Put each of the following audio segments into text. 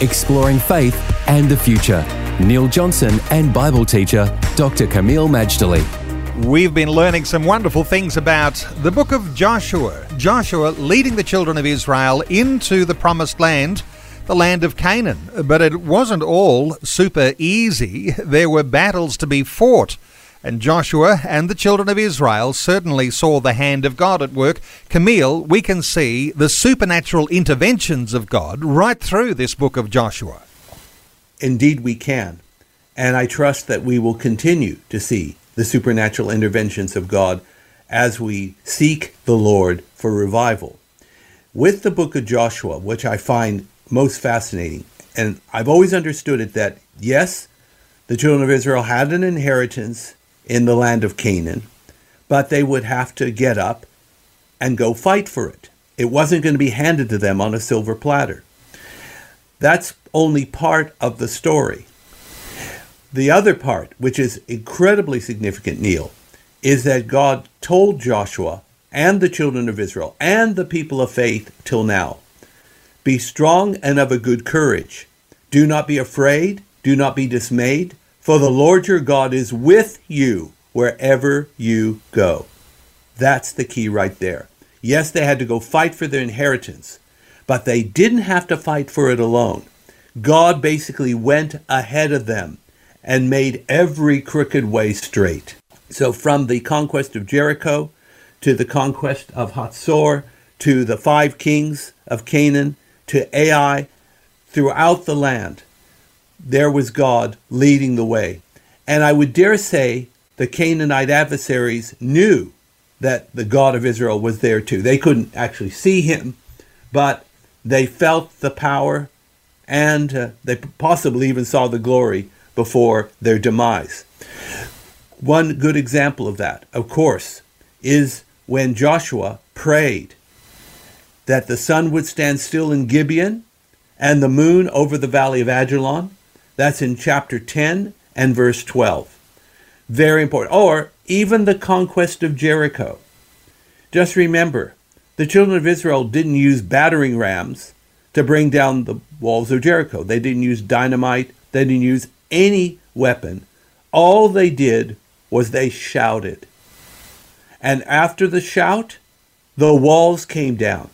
exploring faith and the future. Neil Johnson and Bible teacher Dr. Kameel Majdali. We've been learning some wonderful things about the book of Joshua. Joshua leading the children of Israel into the promised land, the land of Canaan. But it wasn't all super easy. There were battles to be fought. And Joshua and the children of Israel certainly saw the hand of God at work. Kameel, we can see the supernatural interventions of God right through this book of Joshua. Indeed, we can. And I trust that we will continue to see the supernatural interventions of God as we seek the Lord for revival. With the book of Joshua, which I find most fascinating, and I've always understood it that yes, the children of Israel had an inheritance in the land of Canaan, but they would have to get up and go fight for it. It wasn't going to be handed to them on a silver platter. That's only part of the story. The other part, which is incredibly significant, Neil, is that God told Joshua and the children of Israel and the people of faith till now be strong and of a good courage. Do not be afraid, do not be dismayed, for the Lord your God is with you wherever you go. That's the key right there. Yes, they had to go fight for their inheritance, but they didn't have to fight for it alone. God basically went ahead of them and made every crooked way straight. So, from the conquest of Jericho to the conquest of Hatzor to the five kings of Canaan to Ai, throughout the land, there was God leading the way. And I would dare say the Canaanite adversaries knew that the God of Israel was there too. They couldn't actually see him, but they felt the power and uh, they possibly even saw the glory before their demise. One good example of that, of course, is when Joshua prayed that the sun would stand still in Gibeon and the moon over the valley of Ajalon that's in chapter 10 and verse 12. Very important. Or even the conquest of Jericho. Just remember, the children of Israel didn't use battering rams to bring down the walls of Jericho. They didn't use dynamite, they didn't use any weapon. All they did was they shouted. And after the shout, the walls came down.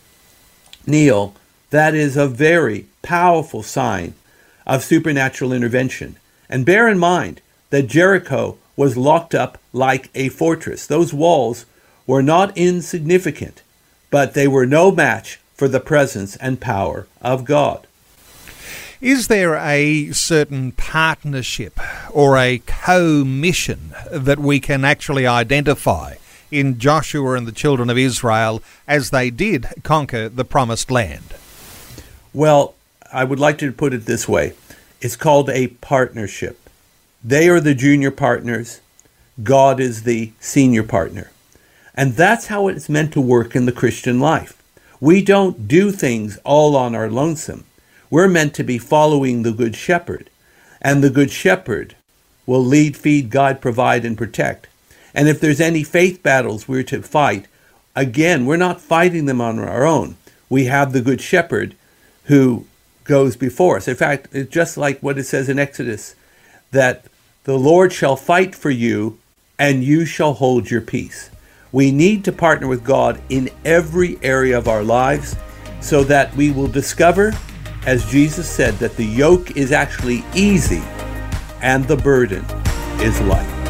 Neil, that is a very powerful sign of supernatural intervention. And bear in mind that Jericho was locked up like a fortress. Those walls were not insignificant, but they were no match for the presence and power of God. Is there a certain partnership or a co mission that we can actually identify in Joshua and the children of Israel as they did conquer the promised land? Well, I would like to put it this way it's called a partnership. They are the junior partners, God is the senior partner. And that's how it's meant to work in the Christian life. We don't do things all on our lonesome. We're meant to be following the Good Shepherd. And the Good Shepherd will lead, feed, guide, provide, and protect. And if there's any faith battles we're to fight, again, we're not fighting them on our own. We have the Good Shepherd who goes before us. In fact, it's just like what it says in Exodus that the Lord shall fight for you and you shall hold your peace. We need to partner with God in every area of our lives so that we will discover, as Jesus said, that the yoke is actually easy and the burden is light.